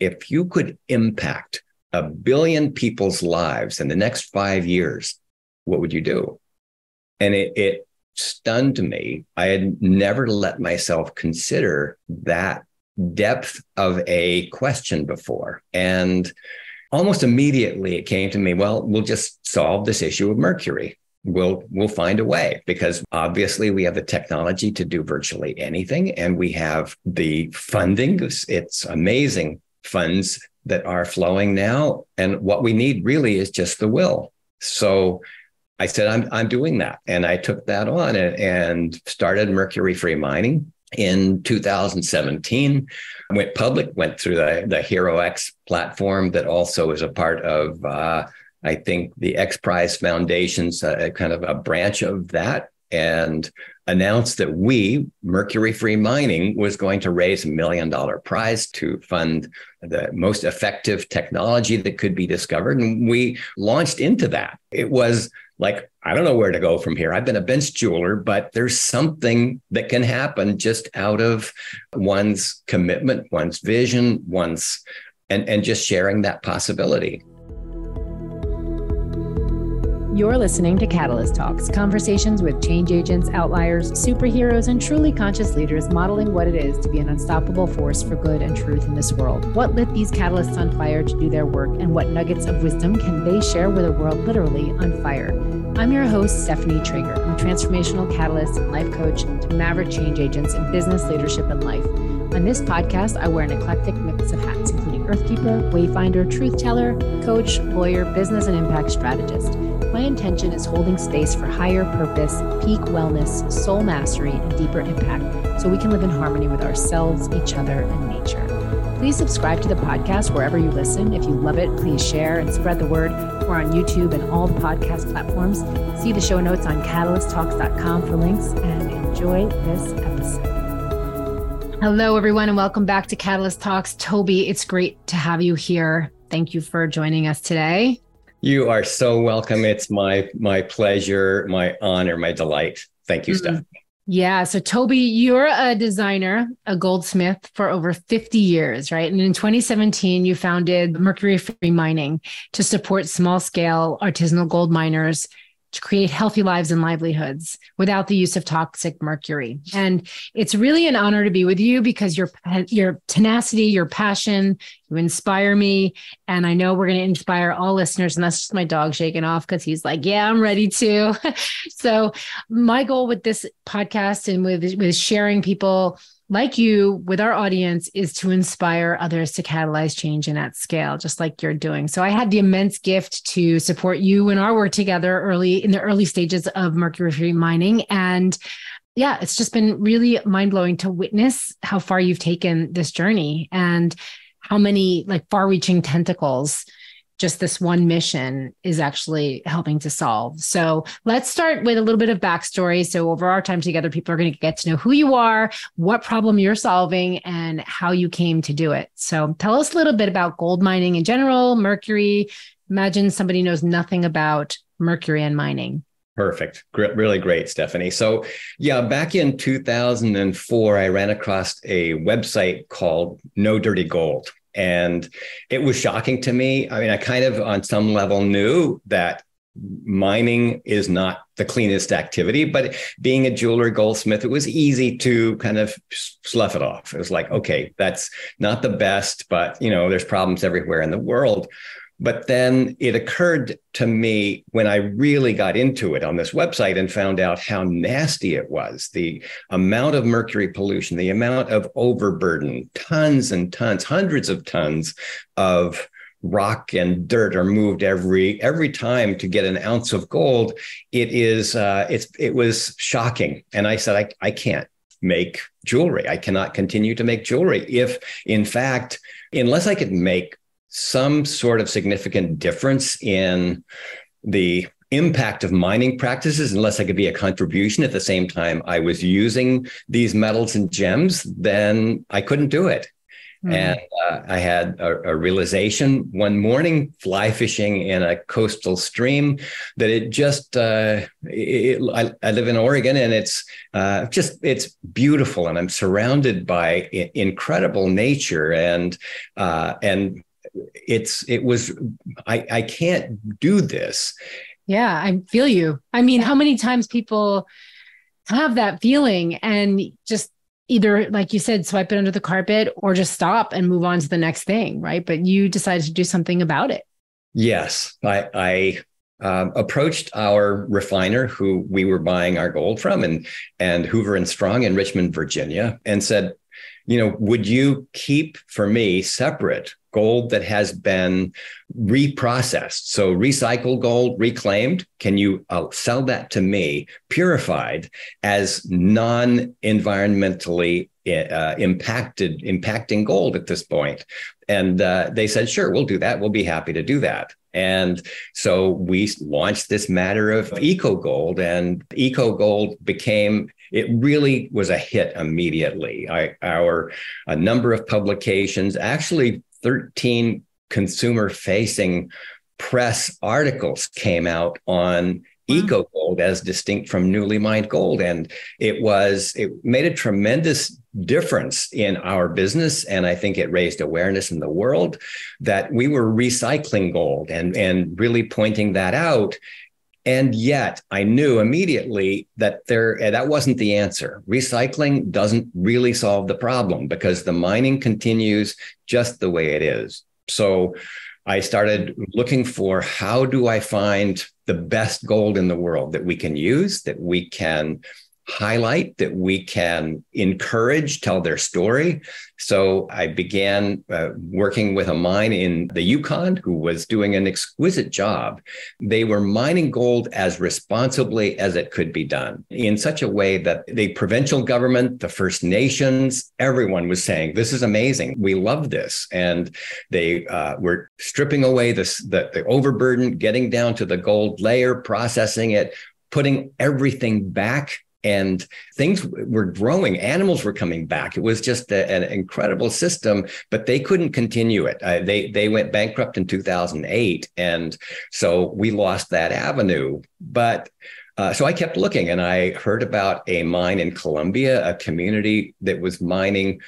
if you could impact a billion people's lives in the next five years, what would you do? And it, it stunned me. I had never let myself consider that depth of a question before. And almost immediately it came to me, well, we'll just solve this issue of mercury. We'll we'll find a way because obviously we have the technology to do virtually anything and we have the funding. It's amazing funds that are flowing now. And what we need really is just the will. So I said, I'm, I'm doing that. And I took that on and, and started mercury free mining in 2017 went public went through the, the hero x platform that also is a part of uh, i think the x prize foundation's uh, kind of a branch of that and announced that we mercury free mining was going to raise a million dollar prize to fund the most effective technology that could be discovered and we launched into that it was like I don't know where to go from here. I've been a bench jeweler, but there's something that can happen just out of one's commitment, one's vision, one's and and just sharing that possibility. You're listening to Catalyst Talks, conversations with change agents, outliers, superheroes, and truly conscious leaders modeling what it is to be an unstoppable force for good and truth in this world. What lit these catalysts on fire to do their work, and what nuggets of wisdom can they share with a world literally on fire? I'm your host, Stephanie Trager. I'm a transformational catalyst and life coach to maverick change agents in business, leadership, and life. On this podcast, I wear an eclectic mix of hats, including Earthkeeper, Wayfinder, Truth Teller, coach, lawyer, business, and impact strategist. My intention is holding space for higher purpose, peak wellness, soul mastery, and deeper impact so we can live in harmony with ourselves, each other, and nature. Please subscribe to the podcast wherever you listen. If you love it, please share and spread the word. We're on YouTube and all the podcast platforms. See the show notes on catalysttalks.com for links and enjoy this episode. Hello, everyone, and welcome back to Catalyst Talks. Toby, it's great to have you here. Thank you for joining us today. You are so welcome. It's my my pleasure, my honor, my delight. Thank you, mm-hmm. Stephanie. Yeah. So, Toby, you're a designer, a goldsmith for over 50 years, right? And in 2017, you founded Mercury Free Mining to support small scale artisanal gold miners to create healthy lives and livelihoods without the use of toxic mercury. And it's really an honor to be with you because your your tenacity, your passion, you inspire me, and I know we're going to inspire all listeners. And that's just my dog shaking off because he's like, "Yeah, I'm ready to." so, my goal with this podcast and with with sharing people like you with our audience is to inspire others to catalyze change and at scale just like you're doing. So i had the immense gift to support you in our work together early in the early stages of mercury mining. And yeah it's just been really mind-blowing to witness how far you've taken this journey and how many like far-reaching tentacles just this one mission is actually helping to solve. So let's start with a little bit of backstory. So over our time together, people are going to get to know who you are, what problem you're solving, and how you came to do it. So tell us a little bit about gold mining in general, mercury. Imagine somebody knows nothing about mercury and mining. Perfect. Really great, Stephanie. So, yeah, back in 2004, I ran across a website called No Dirty Gold. And it was shocking to me. I mean, I kind of, on some level, knew that mining is not the cleanest activity, but being a jeweler goldsmith, it was easy to kind of slough it off. It was like, okay, that's not the best, but you know, there's problems everywhere in the world. But then it occurred to me when I really got into it on this website and found out how nasty it was the amount of mercury pollution, the amount of overburden, tons and tons, hundreds of tons of rock and dirt are moved every every time to get an ounce of gold. It is uh, it's it was shocking. And i said i, I can't make jewelry. I cannot continue to make jewelry if in fact unless i could make some sort of significant difference in the impact of mining practices unless I could be a contribution at the same time I was using these metals and gems, then I couldn't do it. Mm-hmm. And uh, I had a, a, realization one morning, fly fishing in a coastal stream, that it just, uh, it, I, I, live in Oregon and it's uh, just, it's beautiful. And I'm surrounded by I- incredible nature and, uh, and it's, it was, I, I can't do this. Yeah, I feel you. I mean, how many times people have that feeling and just either like you said swipe it under the carpet or just stop and move on to the next thing right but you decided to do something about it yes i i um, approached our refiner who we were buying our gold from and and hoover and strong in richmond virginia and said you know would you keep for me separate gold that has been reprocessed. So recycled gold, reclaimed. Can you uh, sell that to me purified as non-environmentally uh, impacted, impacting gold at this point? And uh, they said, sure, we'll do that. We'll be happy to do that. And so we launched this matter of eco gold, and eco gold became it really was a hit immediately. I, our a number of publications actually 13 consumer facing press articles came out on eco gold as distinct from newly mined gold. And it was it made a tremendous difference in our business. And i think it raised awareness in the world that we were recycling gold and and really pointing that out and yet I knew immediately that there eh, that wasn't the answer. Recycling doesn't really solve the problem because the mining continues just the way it is. So I started looking for how do I find the best gold in the world that we can use, that we can highlight, that we can encourage, tell their story. So I began uh, working with a mine in the Yukon who was doing an exquisite job. They were mining gold as responsibly as it could be done in such a way that the provincial government, the First Nations, everyone was saying, This is amazing. We love this. And they uh, were stripping away this, the, the overburden, getting down to the gold layer, processing it, putting everything back and things were growing animals were coming back it was just a, an incredible system but they couldn't continue it uh, they they went bankrupt in 2008 and so we lost that avenue but uh, so I kept looking and I heard about a mine in Colombia, a community that was mining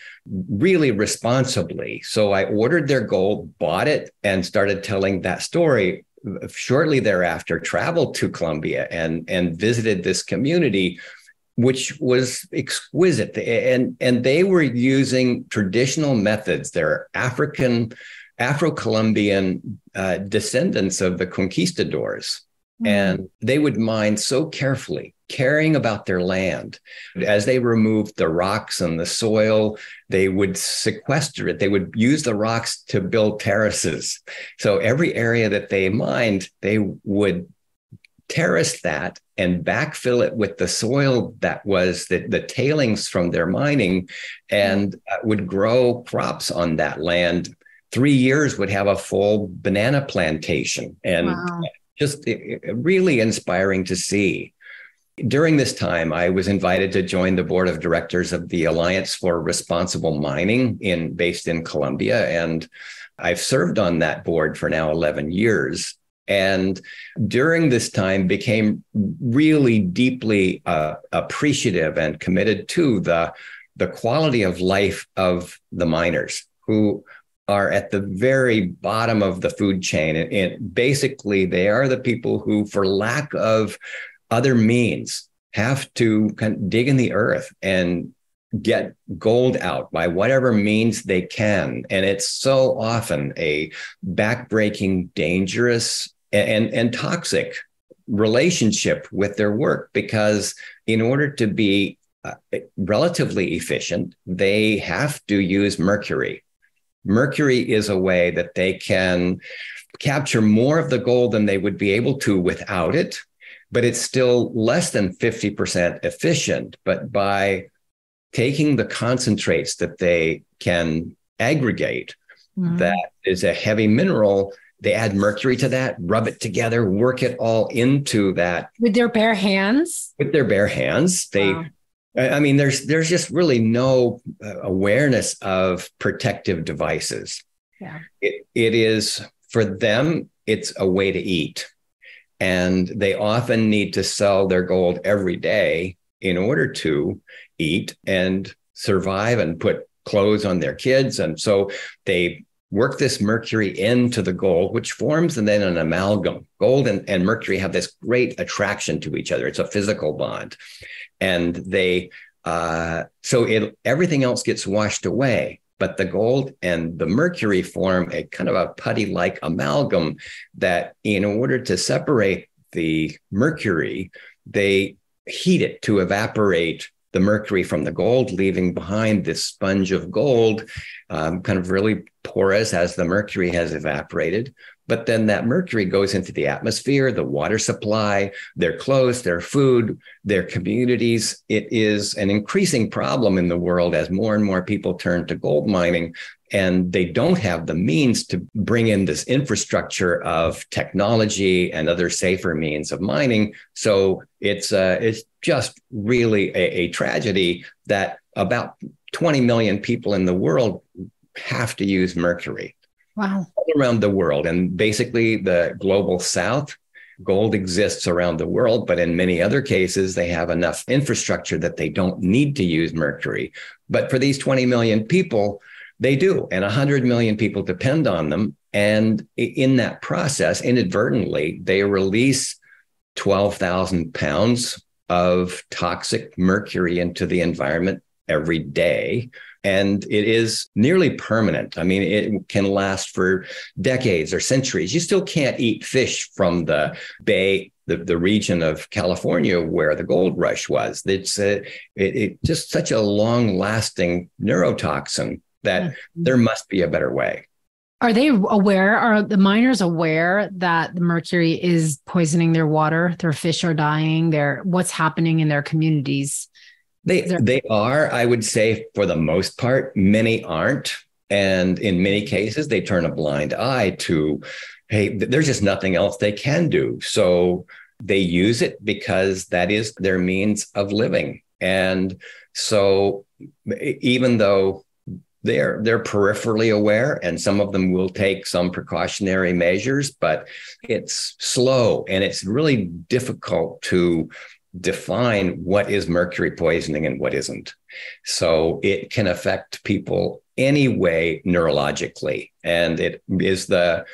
really responsibly. So I ordered their gold, bought it, and started telling that story. Shortly thereafter, traveled to Colombia and, and visited this community which was exquisite. And, and they were using traditional methods. They're African, Afro Colombian uh, descendants of the conquistadors. Mm-hmm. And they would mine so carefully, caring about their land. As they removed the rocks and the soil, they would sequester it. They would use the rocks to build terraces. So every area that they mined, they would terrace that and backfill it with the soil that was the, the tailings from their mining and uh, would grow crops on that land. Three years would have a full banana plantation and wow. just really inspiring to see. During this time, I was invited to join the board of directors of the Alliance for Responsible Mining in based in Colombia. And I've served on that board for now 11 years and during this time became really deeply uh, appreciative and committed to the the quality of life of the miners who are at the very bottom of the food chain and, and basically they are the people who for lack of other means have to kind of dig in the earth and get gold out by whatever means they can. And it's so often a backbreaking, dangerous, and, and toxic relationship with their work because in order to be uh, relatively efficient, they have to use mercury. Mercury is a way that they can capture more of the gold than they would be able to without it, but it's still less than 50% efficient. But by taking the concentrates that they can aggregate, mm-hmm. that is a heavy mineral they add mercury to that, rub it together, work it all into that with their bare hands. With their bare hands, they wow. I mean, there's there's just really no uh, awareness of protective devices. Yeah. It, it is for them, it's a way to eat. And they often need to sell their gold every day in order to eat and survive and put clothes on their kids. And so they work this mercury into the gold, which forms and then an amalgam. Gold and, and mercury have this great attraction to each other. It's a physical bond. And they, uh, so it, everything else gets washed away. But the gold and the mercury form a kind of a putty like amalgam that, in order to separate the mercury, they heat it to evaporate the mercury from the gold, leaving behind this sponge of gold, um, kind of really porous as the mercury has evaporated. But then that mercury goes into the atmosphere, the water supply, their clothes, their food, their communities. It is an increasing problem in the world as more and more people turn to gold mining and they don't have the means to bring in this infrastructure of technology and other safer means of mining. So it's uh, it's just really a, a tragedy that about 20 million people in the world have to use mercury. Wow. All around the world. And basically, the global south, gold exists around the world, but in many other cases, they have enough infrastructure that they don't need to use mercury. But for these 20 million people, they do. And 100 million people depend on them. And in that process, inadvertently, they release 12,000 pounds of toxic mercury into the environment every day. And it is nearly permanent. I mean, it can last for decades or centuries. You still can't eat fish from the bay the, the region of California where the gold rush was. It's a, it, it just such a long lasting neurotoxin that mm-hmm. there must be a better way. Are they aware? Are the miners aware that the mercury is poisoning their water? Their fish are dying. Their what's happening in their communities? They there- they are. I would say for the most part, many aren't, and in many cases, they turn a blind eye to, hey, there's just nothing else they can do. So they use it because that is their means of living, and so even though they're they're peripherally aware and some of them will take some precautionary measures but it's slow and it's really difficult to define what is mercury poisoning and what isn't. So it can affect people anyway neurologically and it is the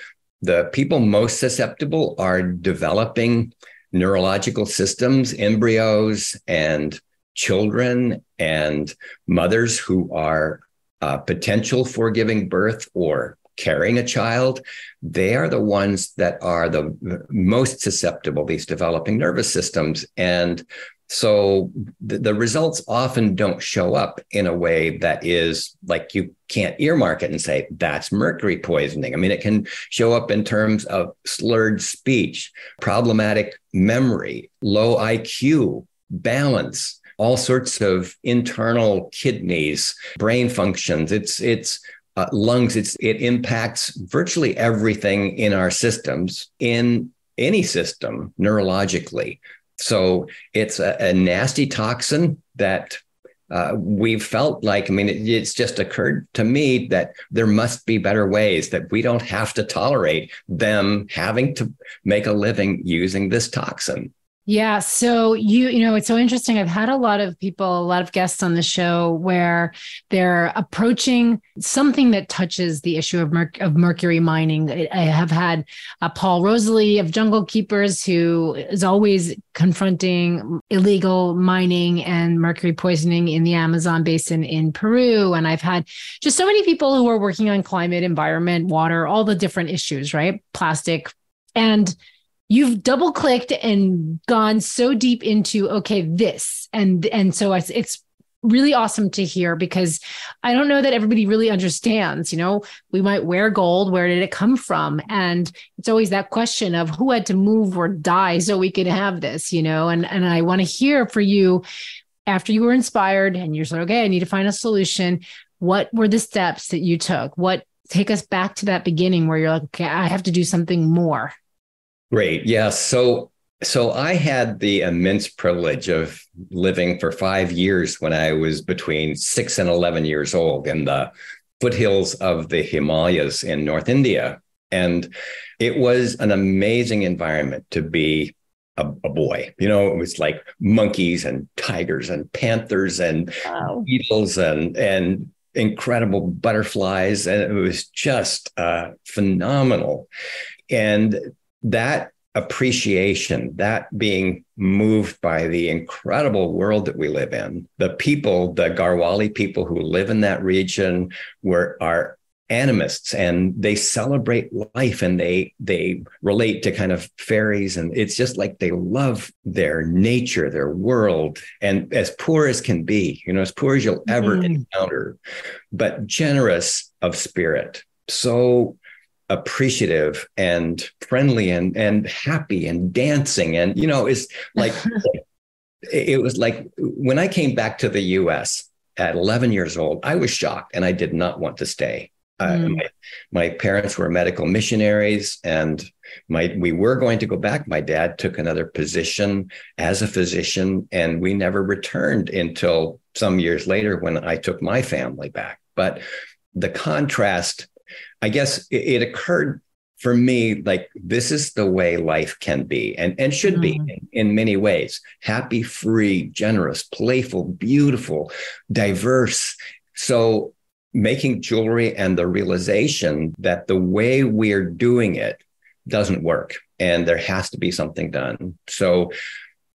the people most susceptible are developing neurological systems embryos and children and mothers who are uh, potential for giving birth or carrying a child, they are the ones that are the most susceptible, these developing nervous systems. And so the, the, results often don't show up in a way that is like you can't earmark it and say that's mercury poisoning. I mean, it can show up in terms of slurred speech, problematic memory, low IQ, balance, all sorts of internal kidneys, brain functions. It's it's uh, lungs. It's it impacts virtually everything in our systems in any system neurologically. So it's a, a nasty toxin that uh, we've felt like, I mean, it, it's just occurred to me that there must be better ways that we don't have to tolerate them having to make a living using this toxin. Yeah. So you, you know, it's so interesting. I've had a lot of people, a lot of guests on the show where they're approaching something that touches the issue of, merc- of mercury mining. I have had uh, Paul Rosolie of Jungle Keepers, who is always confronting illegal mining and mercury poisoning in the Amazon basin in Peru. And I've had just so many people who are working on climate, environment, water, all the different issues, right? Plastic. And you've double clicked and gone so deep into okay this and and so it's it's really awesome to hear because I don't know that everybody really understands. You know, we might wear gold. Where did it come from? And it's always that question of who had to move or die so we could have this. You know, and and I want to hear for you after you were inspired and you're like, okay, I need to find a solution. What were the steps that you took? What take us back to that beginning where you're like, okay, I have to do something more. Great. Yeah. So so I had the immense privilege of living for five years when I was between six and 11 years old in the foothills of the Himalayas in North India. And it was an amazing environment to be a, a, boy. You know, it was like monkeys and tigers and panthers and wow. beetles and and incredible butterflies, and it was just uh, phenomenal. And that appreciation, that being moved by the incredible world that we live in, the people, the Garhwali people who live in that region, were are animists and they celebrate life and they they relate to kind of fairies and it's just like they love their nature their world and as poor as can be you know as poor as you'll ever mm-hmm. encounter but generous of spirit so appreciative and friendly and and happy and dancing. And you know it's like it was like when i came back to the us at 11 years old i was shocked and i did not want to stay. Mm. my, my parents were medical missionaries and my we were going to go back. My dad took another position as a physician and we never returned until some years later when i took my family back. But the contrast i guess it, it occurred for me like this is the way life can be and, and should be mm-hmm. in, in, many ways happy free generous playful beautiful diverse so making jewelry and the realization that the way we're doing it doesn't work and there has to be something done. So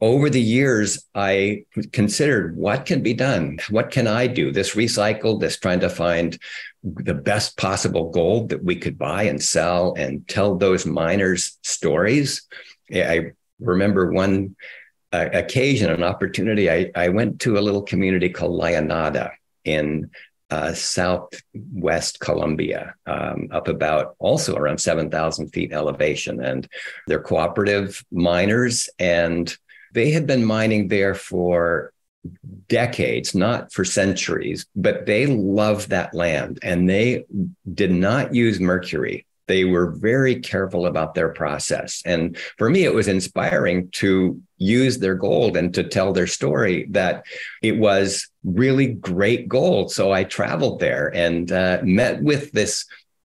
over the years, I considered what can be done? What can I do? This recycle, this trying to find the best possible gold that we could buy and sell and tell those miners stories. I remember one uh, occasion, an opportunity. I, I went to a little community called La Llanada in uh, southwest Colombia, um, up about also around 7,000 feet elevation. And they're cooperative miners, and they had been mining there for decades, not for centuries, but they loved that land and they did not use mercury. They were very careful about their process. And for me, it was inspiring to use their gold and to tell their story that it was really great gold. So I traveled there and uh, met with this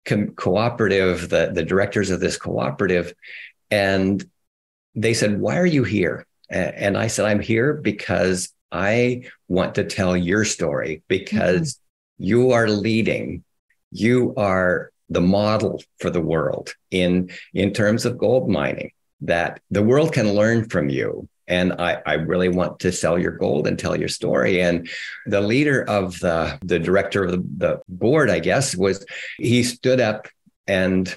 co- cooperative, the, the directors of this cooperative, and they said, Why are you here? And I said, I'm here because I want to tell your story because mm-hmm. you are leading. You are the model for the world in in terms of gold mining that the world can learn from you and I, I really want to sell your gold and tell your story. And the leader of the the director of the, the board, I guess, was he stood up and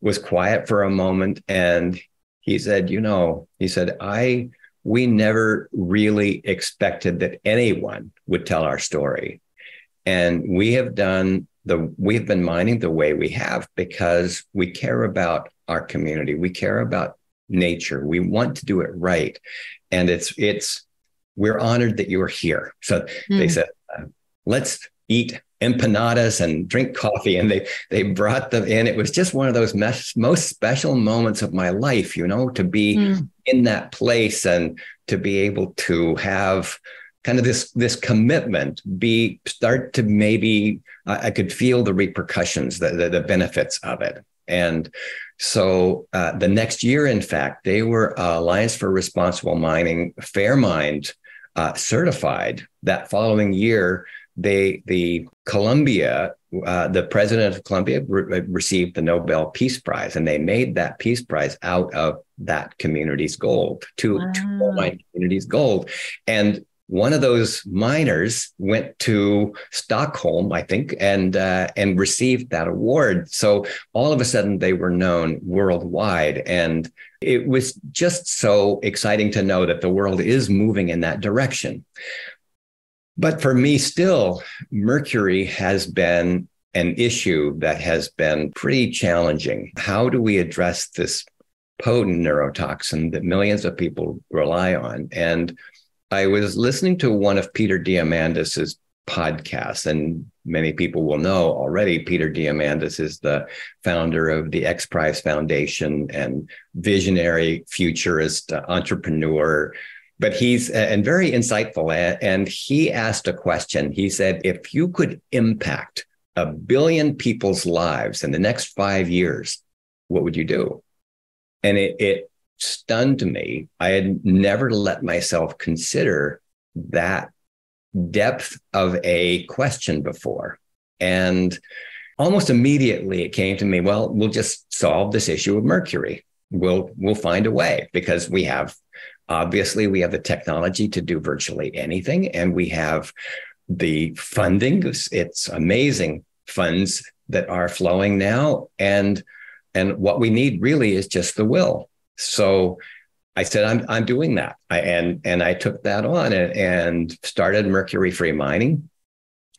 was quiet for a moment and he said, you know, he said, I we never really expected that anyone would tell our story. And we have done the we've been mining the way we have because we care about our community we care about nature we want to do it right and it's it's we're honored that you are here so mm. they said uh, let's eat empanadas and drink coffee and they they brought them in it was just one of those mes- most special moments of my life you know to be mm. in that place and to be able to have kind of this this commitment be start to maybe I, I could feel the repercussions the, the, the benefits of it and so uh, the next year in fact they were uh, alliance for responsible mining fairmined uh, certified that following year they the colombia uh, the president of Colombia re- received the Nobel Peace Prize, and they made that Peace Prize out of that community's gold, to, wow. to mine community's gold. And one of those miners went to Stockholm, I think, and uh, and received that award. So all of a sudden, they were known worldwide, and it was just so exciting to know that the world is moving in that direction. But for me, still, mercury has been an issue that has been pretty challenging. How do we address this potent neurotoxin that millions of people rely on? And I was listening to one of Peter Diamandis's podcasts, and many people will know already, Peter Diamandis is the founder of the X Prize Foundation and visionary futurist uh, entrepreneur. But he's and very insightful. And he asked a question. He said, if you could impact a billion people's lives in the next five years, what would you do? And it, it stunned me. I had never let myself consider that depth of a question before. And almost immediately it came to me, well, we'll just solve this issue of mercury. We'll we'll find a way because we have obviously we have the technology to do virtually anything and we have the funding. It's amazing funds that are flowing now. And and what we need really is just the will. So I said, I'm, I'm doing that. I, and, and I took that on and, and started Mercury Free Mining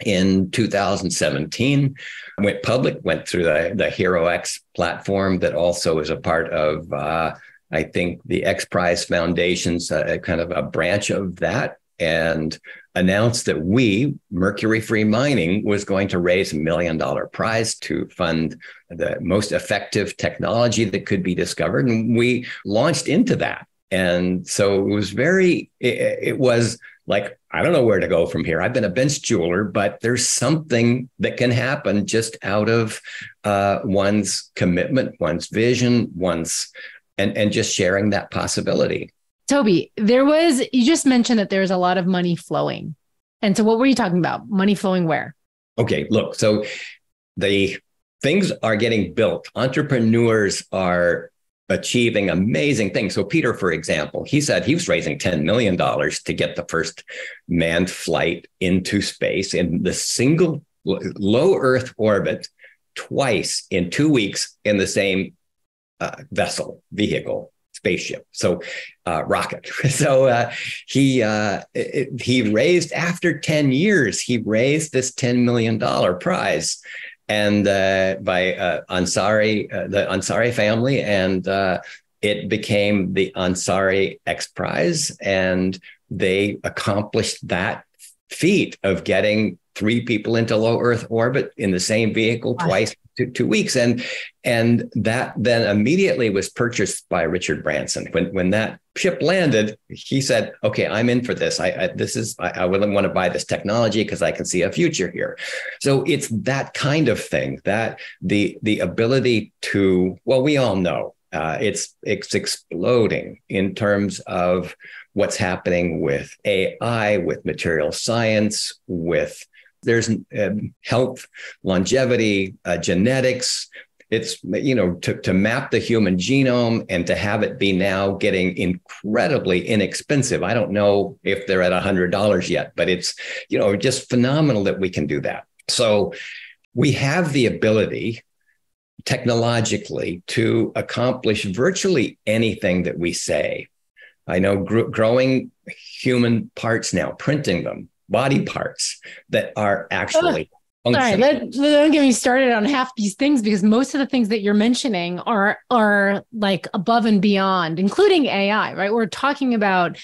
in 2017. Went public, went through the, the Hero X platform that also is a part of, uh, I think, the X Prize Foundation's uh, kind of a branch of that. And announced that we, Mercury Free Mining, was going to raise a million dollar prize to fund the most effective technology that could be discovered. And we launched into that. And so it was very, it, it was like, I don't know where to go from here. I've been a bench jeweler, but there's something that can happen just out of uh, one's commitment, one's vision, one's, and, and just sharing that possibility. Toby, there was, you just mentioned that there's a lot of money flowing. And so what were you talking about? Money flowing where? Okay, look, so the things are getting built. Entrepreneurs are achieving amazing things. So Peter, for example, he said he was raising $10 million to get the first manned flight into space in the single low Earth orbit twice in two weeks in the same uh, vessel, vehicle spaceship. So uh, rocket. So uh, he uh, it, he raised after ten years. He raised this ten million dollar prize, and uh, by uh, Ansari, uh, the Ansari family, and it became the Ansari X Prize, and they accomplished that feat of getting three people into low Earth orbit in the same vehicle twice two, two weeks. And and that then immediately was purchased by richard branson. When when that ship landed he said okay i'm in for this. I, I this is i, I wouldn't want to buy this technology because i can see a future here. So it's that kind of thing that the the ability to well we all know uh, it's it's exploding in terms of what's happening with AI, with material science, with there's um, health, longevity, uh, genetics. It's you know to to map the human genome and to have it be now getting incredibly inexpensive. I don't know if they're at a hundred dollars yet, but it's you know just phenomenal that we can do that. So we have the ability technologically to accomplish virtually anything that we say. I know gr- growing human parts now, printing them, body parts that are actually. All right, let, don't get me started on half these things because most of the things that you're mentioning are are like above and beyond, including AI. Right? We're talking about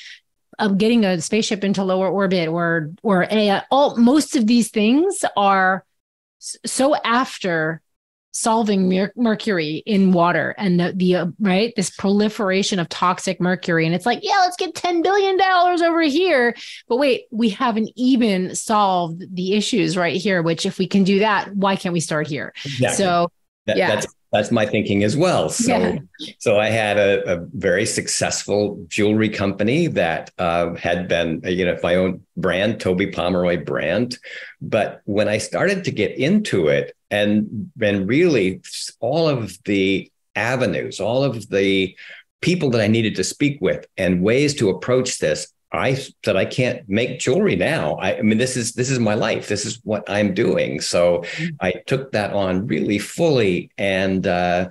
um, getting a spaceship into lower orbit, or or AI. All most of these things are so after solving mer- mercury in water and the, the uh, right this proliferation of toxic mercury and it's like yeah let's get 10 billion dollars over here but wait we haven't even solved the issues right here which if we can do that why can't we start here exactly. so that, yeah. that's that's my thinking as well. So, yeah. so I had a, a, very successful jewelry company that uh, had been, you know, my own brand, Toby Pomeroy brand. But when I started to get into it, and and really all of the avenues, all of the people that I needed to speak with, and ways to approach this, I said I can't make jewelry now. I, I, mean, this is this is my life. This is what I'm doing. So mm-hmm. I took that on really fully and uh,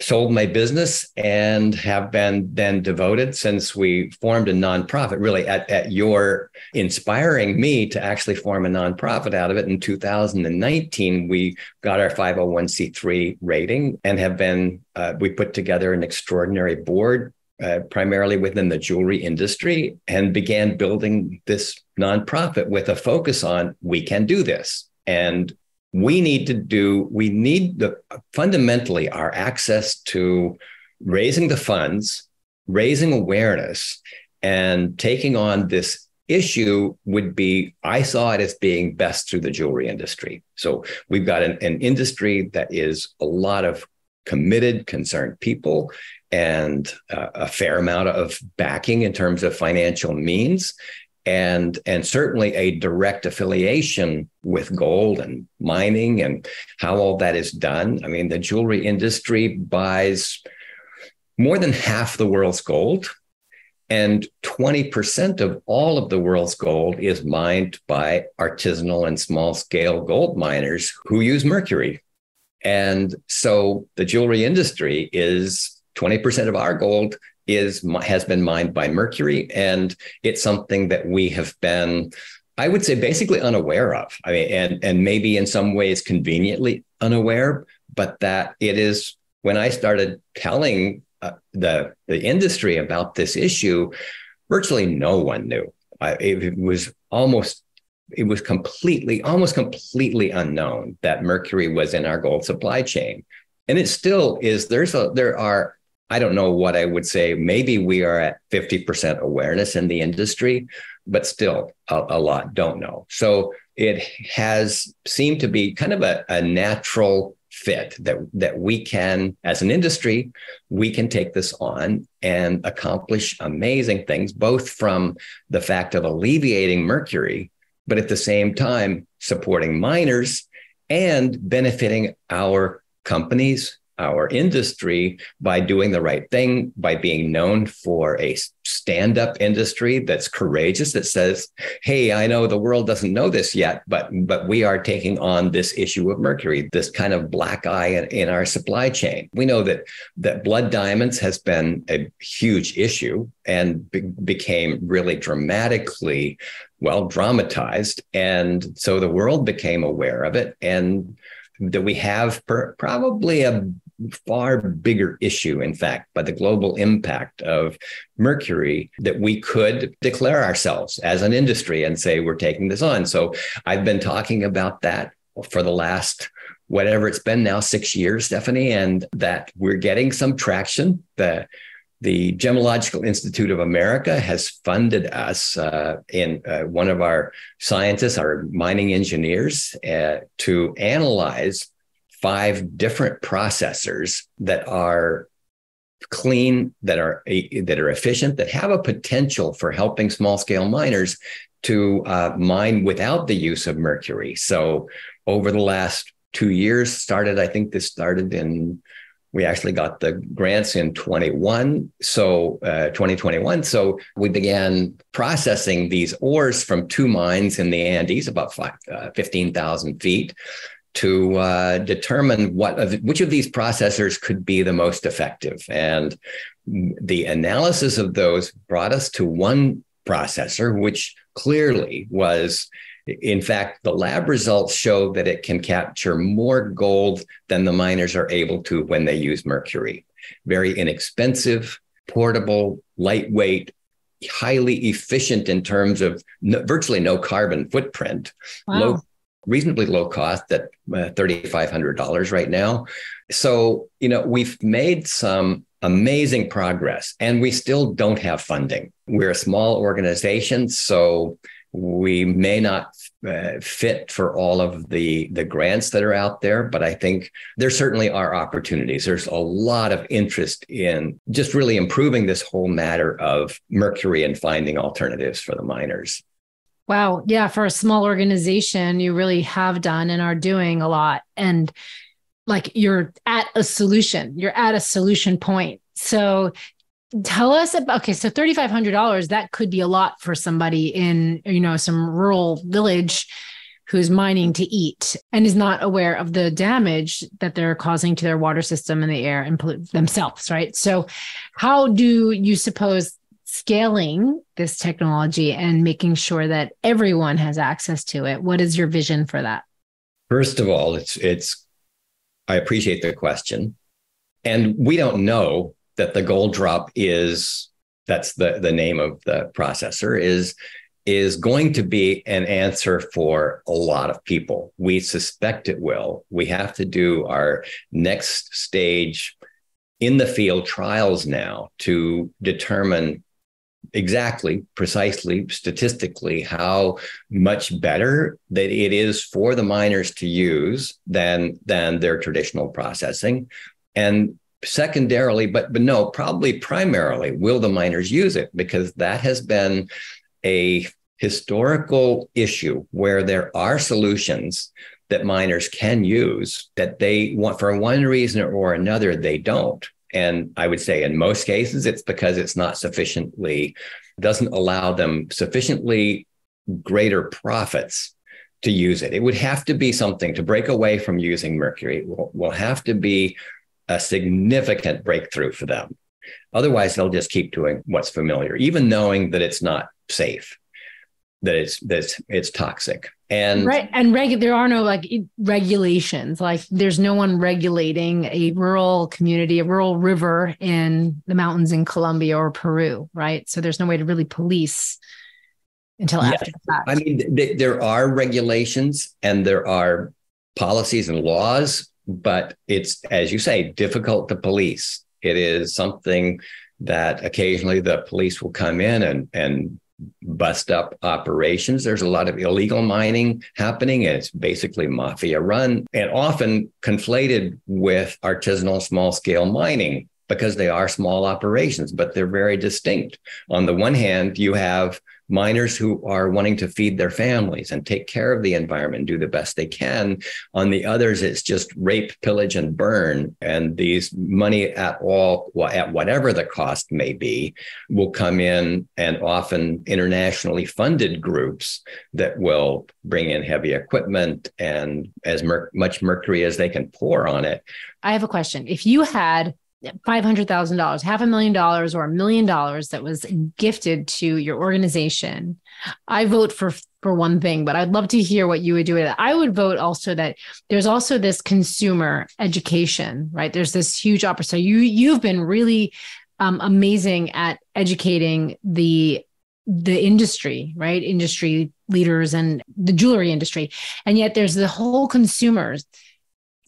sold my business and have been then devoted since we formed a nonprofit. Really, at, at your inspiring me to actually form a nonprofit out of it in 2019, we got our 501c3 rating and have been. Uh, we put together an extraordinary board uh, primarily within the jewelry industry and began building this nonprofit with a focus on we can do this. And we need to do, we need the fundamentally our access to raising the funds, raising awareness, and taking on this issue would be I saw it as being best through the jewelry industry. So we've got an, an industry that is a lot of committed, concerned people and uh, a fair amount of backing in terms of financial means and and certainly a direct affiliation with gold and mining and how all that is done. I mean the jewelry industry buys more than half the world's gold and 20% of all of the world's gold is mined by artisanal and small scale gold miners who use mercury. And so the jewelry industry is 20% of our gold is has been mined by mercury and it's something that we have been I would say basically unaware of. I mean and and maybe in some ways conveniently unaware, but that it is when I started telling uh, the the industry about this issue, virtually no one knew. I, it was almost it was completely, almost completely unknown that mercury was in our gold supply chain. And it still is. There's a, there are, I don't know what I would say. Maybe we are at 50% awareness in the industry, but still a, a lot don't know. So it has seemed to be kind of a, a natural fit that that we can as an industry we can take this on and accomplish amazing things both from the fact of alleviating mercury but at the same time supporting miners and benefiting our companies, our industry by doing the right thing, by being known for a stand up industry that's courageous, that says, Hey, I know the world doesn't know this yet, but, but we are taking on this issue of mercury, this kind of black eye in, in our supply chain. We know that, that blood diamonds has been a huge issue and be- became really dramatically well dramatized and so the world became aware of it and that we have per, probably a far bigger issue, in fact, by the global impact of mercury that we could declare ourselves as an industry and say we're taking this on. So I've been talking about that for the last whatever it's been now six years stephanie and that we're getting some traction the the Gemological Institute of America has funded us uh, in uh, one of our scientists, our mining engineers, uh, to analyze five different processors that are clean, that are that are efficient, that have a potential for helping small scale miners to uh, mine without the use of mercury. So over the last two years, started I think this started in we actually got the grants in 21 so uh, 2021 so we began processing these ores from two mines in the andes about uh, 15000 feet to uh, determine what of, which of these processors could be the most effective and the analysis of those brought us to one processor which clearly was in fact, the lab results show that it can capture more gold than the miners are able to when they use mercury. Very inexpensive, portable, lightweight, highly efficient in terms of no, virtually no carbon footprint, wow. low, reasonably low cost at uh, $3,500 right now. So, you know, we've made some amazing progress and we still don't have funding. We're a small organization. So we may not uh, fit for all of the the grants that are out there but i think there certainly are opportunities there's a lot of interest in just really improving this whole matter of mercury and finding alternatives for the miners wow. Yeah for a small organization you really have done and are doing a lot. And like you're at a solution. You're at a solution point. So tell us about okay so $3500 that could be a lot for somebody in you know some rural village who's mining to eat and is not aware of the damage that they're causing to their water system and the air and pollute themselves right? So how do you suppose scaling this technology and making sure that everyone has access to it what is your vision for that first of all it's it's i appreciate the question and we don't know that the gold drop is that's the the name of the processor is is going to be an answer for a lot of people. We suspect it will. We have to do our next stage in the field trials now to determine exactly, precisely, statistically, how much better that it is for the miners to use than than their traditional processing, and secondarily, but but no, probably primarily, will the miners use it? Because that has been a historical issue where there are solutions that miners can use that they want for one reason or another they don't and I would say in most cases, it's because it's not sufficiently, doesn't allow them sufficiently greater profits to use it. It would have to be something to break away from using mercury, will, will have to be a significant breakthrough for them. Otherwise, they'll just keep doing what's familiar, even knowing that it's not safe that it's that it's, toxic. And right. And reg- there are no like regulations. Like there's no one regulating a rural community a rural river in the mountains in colombia or peru right? So there's no way to really police until yeah. after the fact. I mean th- there are regulations and there are policies and laws but it's as you say difficult to police. It is something that occasionally the police will come in and and bust up operations. There's a lot of illegal mining happening, and it's basically mafia run and often conflated with artisanal small scale mining because they are small operations, but they're very distinct. On the one hand, you have miners who are wanting to feed their families and take care of the environment, do the best they can. On the others, it's just rape, pillage, and burn. And these money at all, at whatever the cost may be, will come in and often internationally funded groups that will bring in heavy equipment and as mer- much mercury as they can pour on it. I have a question. If you had $500,000, half a million dollars, or a million dollars that was gifted to your organization, I vote for for one thing, but I'd love to hear what you would do with it. I would vote also that there's also this consumer education, right? There's this huge opportunity. You you've been really um, amazing at educating the the industry, right? Industry leaders and the jewelry industry, and yet there's the whole consumers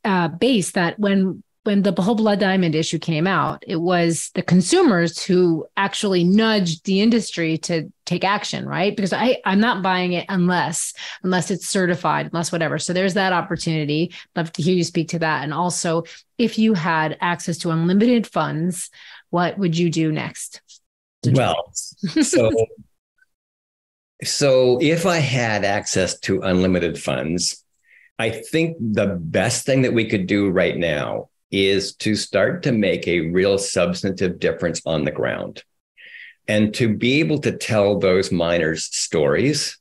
uh, base that when when the whole blood diamond issue came out, it was the consumers who actually nudged the industry to take action, right? Because I, I'm not buying it unless unless it's certified, unless whatever. So there's that opportunity. Love to hear you speak to that. And also, if you had access to unlimited funds, what would you do next? Well, so so if I had access to unlimited funds, I think the best thing that we could do right now is to start to make a real substantive difference on the ground and to be able to tell those miners stories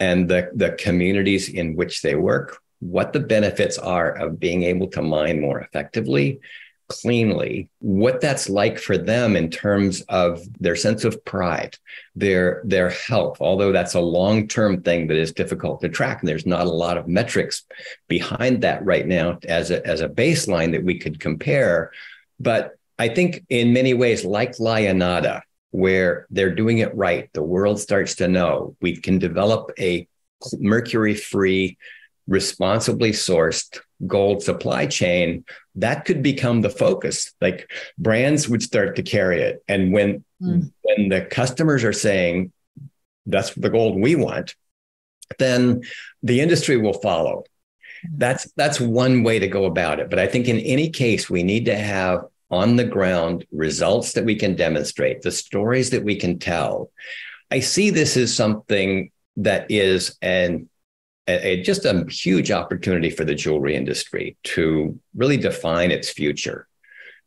and the, the communities in which they work, what the benefits are of being able to mine more effectively, cleanly what that's like for them in terms of their sense of pride their their health although that's a long-term thing that is difficult to track and there's not a lot of metrics behind that right now as a, as a baseline that we could compare. But i think in many ways like La Llanada where they're doing it right the world starts to know we can develop a mercury free responsibly sourced gold supply chain, that could become the focus. Like brands would start to carry it. And when mm. when the customers are saying that's the gold we want, then the industry will follow. That's that's one way to go about it. But I think in any case, we need to have on the ground results that we can demonstrate, the stories that we can tell. I see this as something that is an a, just a huge opportunity for the jewelry industry to really define its future,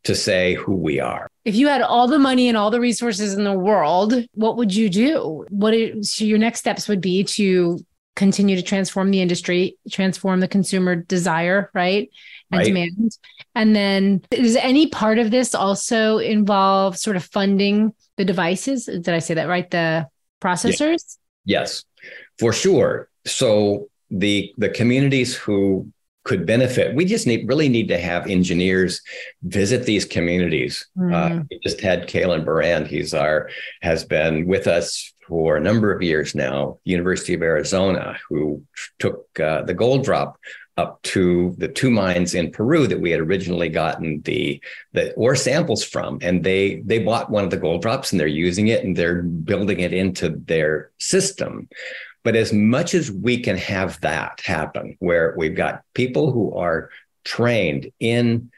to say who we are. If you had all the money and all the resources in the world, what would you do? What is, so your next steps would be to continue to transform the industry, transform the consumer desire, right? And right. demand. And then does any part of this also involve sort of funding the devices? Did I say that right? The processors? Yes, yes for sure so the the communities who could benefit. We just need really need to have engineers visit these communities. Mm. Uh, we just had Kalen Barand. He's our has been with us for a number of years now, University of Arizona, who took uh, the gold drop up to the two mines in Peru that we had originally gotten the the ore samples from, and they they bought one of the gold drops and they're using it and they're building it into their system. But as much as we can have that happen, where we've got people who are trained in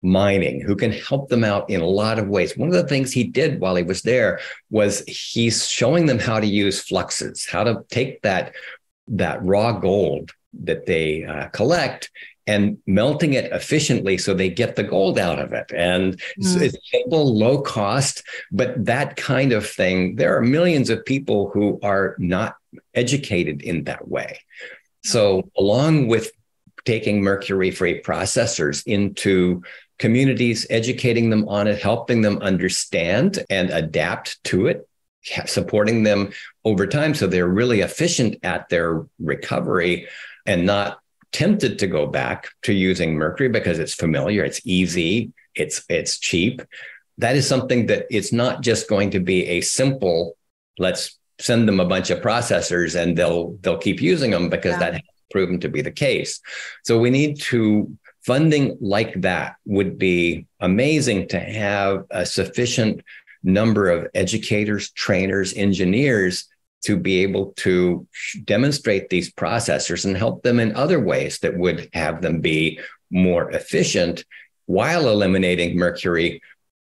mining who can help them out in a lot of ways. One of the things he did while he was there was he's showing them how to use fluxes, how to take that that raw gold that they uh, collect and melting it efficiently so they get the gold out of it. And mm. it's simple, low cost, but that kind of thing, there are millions of people who are not educated in that way. So, along with taking mercury free processors into communities, educating them on it, helping them understand and adapt to it, supporting them over time so they're really efficient at their recovery and not tempted to go back to using mercury because it's familiar, it's easy, it's it's cheap. That is something that it's not just going to be a simple let's send them a bunch of processors and they'll they'll keep using them because yeah. that has proven to be the case. So we need to funding like that would be amazing to have a sufficient number of educators, trainers, engineers to be able to demonstrate these processors and help them in other ways that would have them be more efficient while eliminating mercury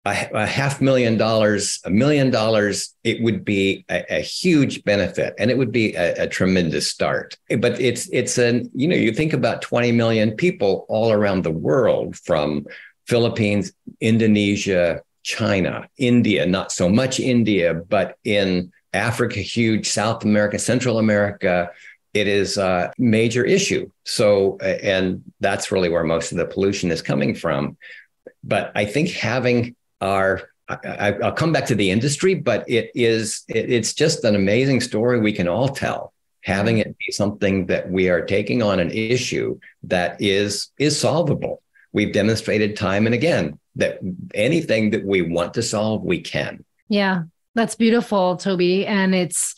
a, a half million dollars a million dollars it would be a, a, huge benefit and it would be a, a tremendous start but it's it's an you know you think about 20 million people all around the world from philippines indonesia china india not so much india but in Africa huge, South America, Central America. It is a major issue. So, and that's really where most of the pollution is coming from. But I think having our I, will come back to the industry, but it is it, it's just an amazing story we can all tell. Having it be something that we are taking on an issue that is is solvable. We've demonstrated time and again that anything that we want to solve, we can. Yeah, that's beautiful, Toby. And it's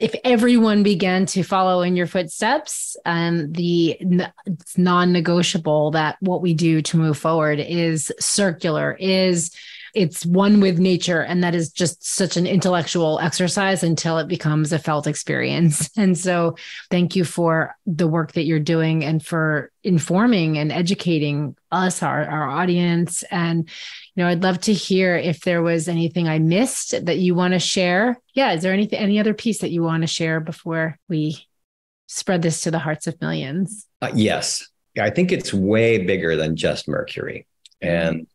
if everyone began to follow in your footsteps, and um, the non-negotiable that what we do to move forward is circular, is it's one with nature and that is just such an intellectual exercise until it becomes a felt experience and so thank you for the work that you're doing and for informing and educating us our, our audience and you know, I'd love to hear if there was anything I missed that you want to share. Yeah, is there anything any other piece that you want to share before we spread this to the hearts of millions? Uh, yes. I think it's way bigger than just Mercury. And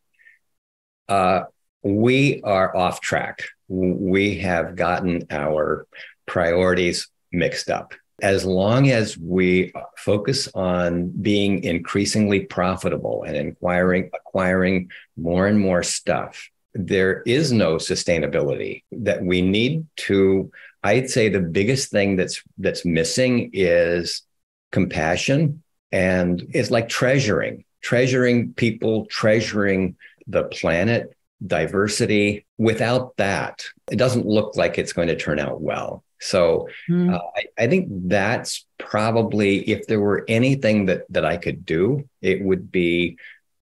uh, we are off track. We have gotten our priorities mixed up as long as we focus on being increasingly profitable and acquiring acquiring more and more stuff there is no sustainability that we need to i'd say the biggest thing that's that's missing is compassion and it's like treasuring treasuring people treasuring the planet diversity without that it doesn't look like it's going to turn out well so mm. uh, I, I, think that's probably if there were anything that that I could do, it would be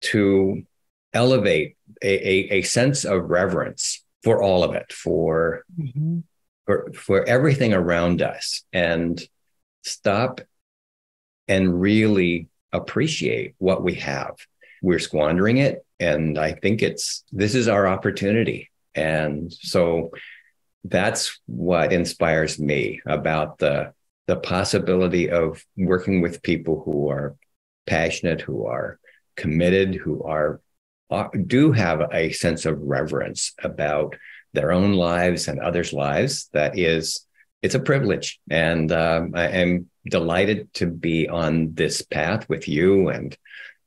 to elevate a, a, a sense of reverence for all of it, for mm-hmm. for for everything around us, and stop and really appreciate what we have. We're squandering it, and I think it's this is our opportunity. And so that's what inspires me about the the possibility of working with people who are passionate, who are committed, who are uh, do have a sense of reverence about their own lives and others' lives. That is, it's a privilege, and um, I am delighted to be on this path with you and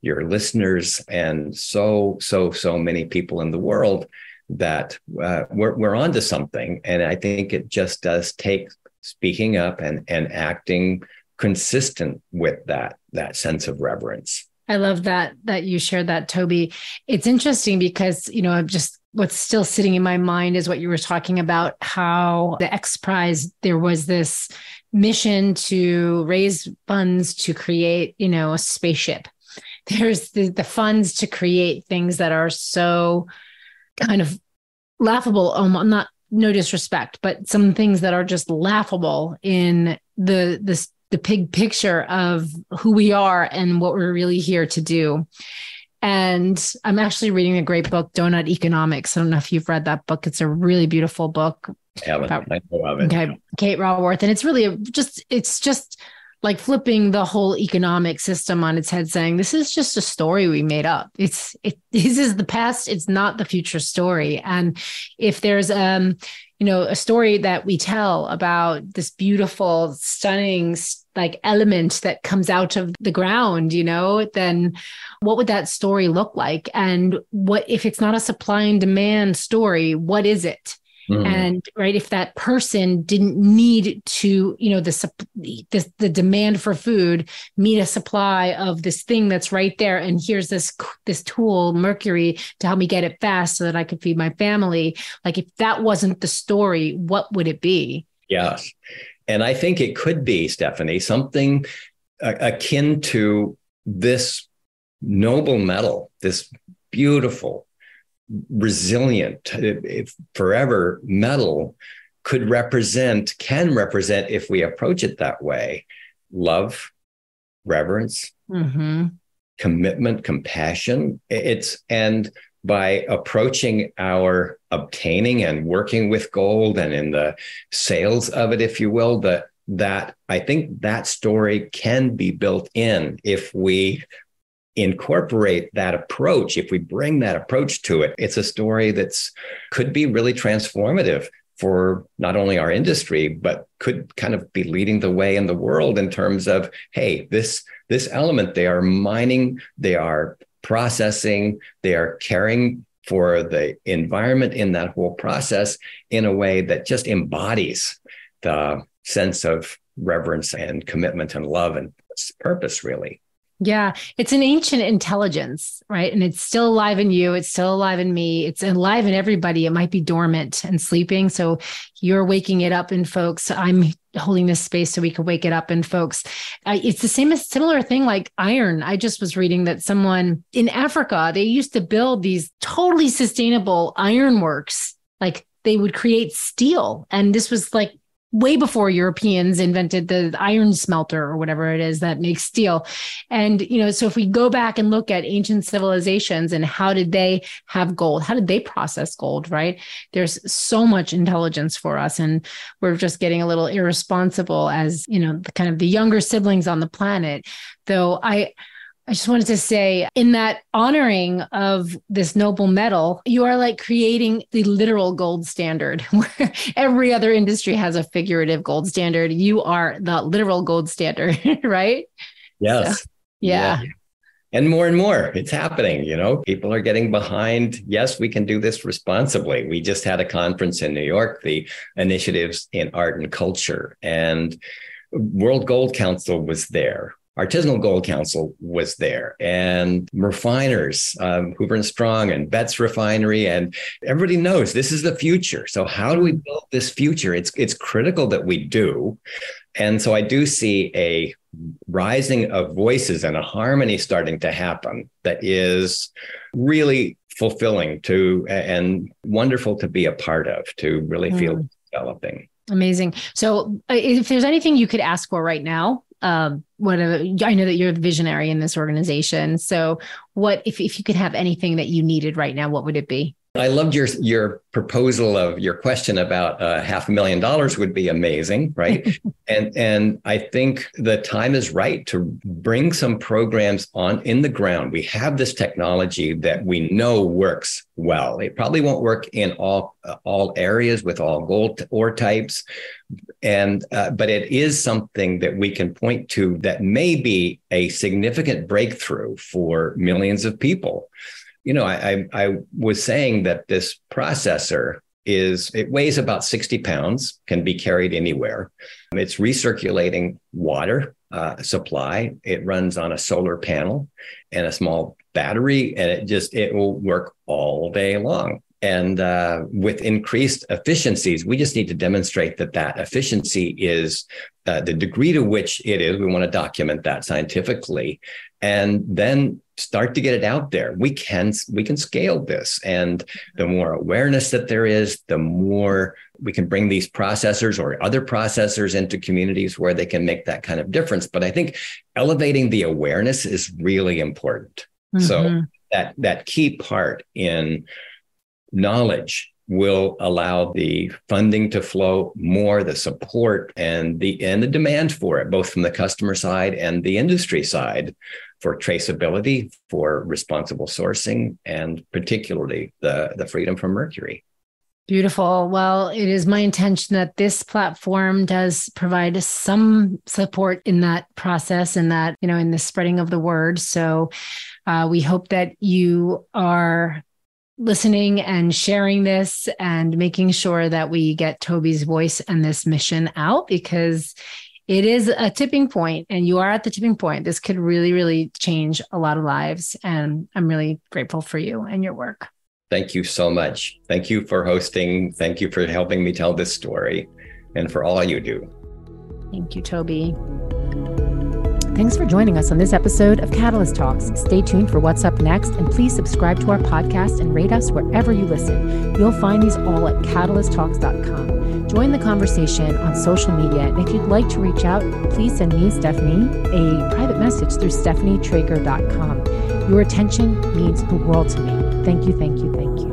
your listeners, and so so so many people in the world that uh, we're, we're onto something. And I think it just does take speaking up and, and acting consistent with that, that sense of reverence. I love that that you shared that Toby. It's interesting because, you know, I'm just what's still sitting in my mind is what you were talking about how the X Prize, there was this mission to raise funds to create, you know, a spaceship. There's the, the funds to create things that are so kind of laughable, um, not no disrespect, but some things that are just laughable in the this the big picture of who we are and what we're really here to do. And I'm actually reading a great book, Doughnut Economics. I don't know if you've read that book. It's a really beautiful book. I About, I know of it. Okay, Kate Raworth, and it's really a, just it's just like flipping the whole economic system on its head, saying this is just a story we made up. It's it this is the past. It's not the future story. And if there's um you know a story that we tell about this beautiful, stunning like element that comes out of the ground, you know, then what would that story look like? And what if it's not a supply and demand story? What is it? Mm. And right, if that person didn't need to, you know, the, the the demand for food meet a supply of this thing that's right there, and here's this this tool, Mercury, to help me get it fast so that I could feed my family. Like, if that wasn't the story, what would it be? Yes, and I think it could be Stephanie something akin to this noble metal, this beautiful resilient, if forever metal could represent, can represent, if we approach it that way, love, reverence, mm-hmm. commitment, compassion. It's and by approaching our obtaining and working with gold and in the sales of it, if you will, that that I think that story can be built in if we incorporate that approach, if we bring that approach to it, it's a story that's could be really transformative for not only our industry but could kind of be leading the way in the world in terms of hey this this element they are mining they are processing they are caring for the environment in that whole process in a way that just embodies the sense of reverence and commitment and love and purpose really yeah, it's an ancient intelligence, right? And it's still alive in you. It's still alive in me. It's alive in everybody. It might be dormant and sleeping. So you're waking it up in folks. I'm holding this space so we could wake it up in folks. Uh, it's the same as similar thing like iron. I just was reading that someone in Africa, they used to build these totally sustainable ironworks. Like they would create steel. And this was like way before Europeans invented the iron smelter or whatever it is that makes steel. And, you know, so if we go back and look at ancient civilizations and how did they have gold? How did they process gold, right? There's so much intelligence for us. And we're just getting a little irresponsible as, you know, the kind of the younger siblings on the planet. Though I, I just wanted to say, in that honoring of this noble metal, you are like creating the literal gold standard where every other industry has a figurative gold standard. You are the literal gold standard, right? Yes. So, yeah. yeah. And more and more, it's happening. You know, people are getting behind. Yes, we can do this responsibly. We just had a conference in New York, the initiatives in art and culture, and World Gold Council was there Artisanal Gold Council was there, and refiners, um, Hoover and Strong, and Betts Refinery, and everybody knows this is the future. So how do we build this future? It's it's critical that we do, and so I do see a rising of voices and a harmony starting to happen that is really fulfilling to and wonderful to be a part of to really feel mm. developing. Amazing. So, uh, if there's anything you could ask for right now, um, whatever I know that you're the visionary in this organization. So what if, if you could have anything that you needed right now, what would it be? I loved your your proposal of your question about uh, half a million dollars would be amazing, right? and and I think the time is right to bring some programs on in the ground. We have this technology that we know works well. It probably won't work in all uh, all areas with all gold ore types, and uh, but it is something that we can point to that may be a significant breakthrough for millions of people you know, I, I, I was saying that this processor is it weighs about 60 pounds, can be carried anywhere. It's recirculating water uh, supply. It runs on a solar panel and a small battery, and it just it will work all day long. And uh, with increased efficiencies, we just need to demonstrate that that efficiency is uh, the degree to which it is. We want to document that scientifically, and then start to get it out there. We can we can scale this, and the more awareness that there is, the more we can bring these processors or other processors into communities where they can make that kind of difference. But I think elevating the awareness is really important. Mm-hmm. So that that key part in knowledge will allow the funding to flow more the support and the and the demand for it both from the customer side and the industry side for traceability for responsible sourcing and particularly the the freedom from mercury Beautiful. Well, it is my intention that this platform does provide some support in that process and that, you know, in the spreading of the word. So uh, we hope that you are listening and sharing this and making sure that we get Toby's voice and this mission out because it is a tipping point and you are at the tipping point. This could really, really change a lot of lives. And I'm really grateful for you and your work. Thank you so much. Thank you for hosting. Thank you for helping me tell this story and for all you do. Thank you, Toby. Thanks for joining us on this episode of Catalyst Talks. Stay tuned for what's up next, and please subscribe to our podcast and rate us wherever you listen. You'll find these all at catalysttalks.com. Join the conversation on social media, and if you'd like to reach out, please send me, Stephanie, a private message through stephanietrager.com. Your attention means the world to me. Thank you, thank you, thank you.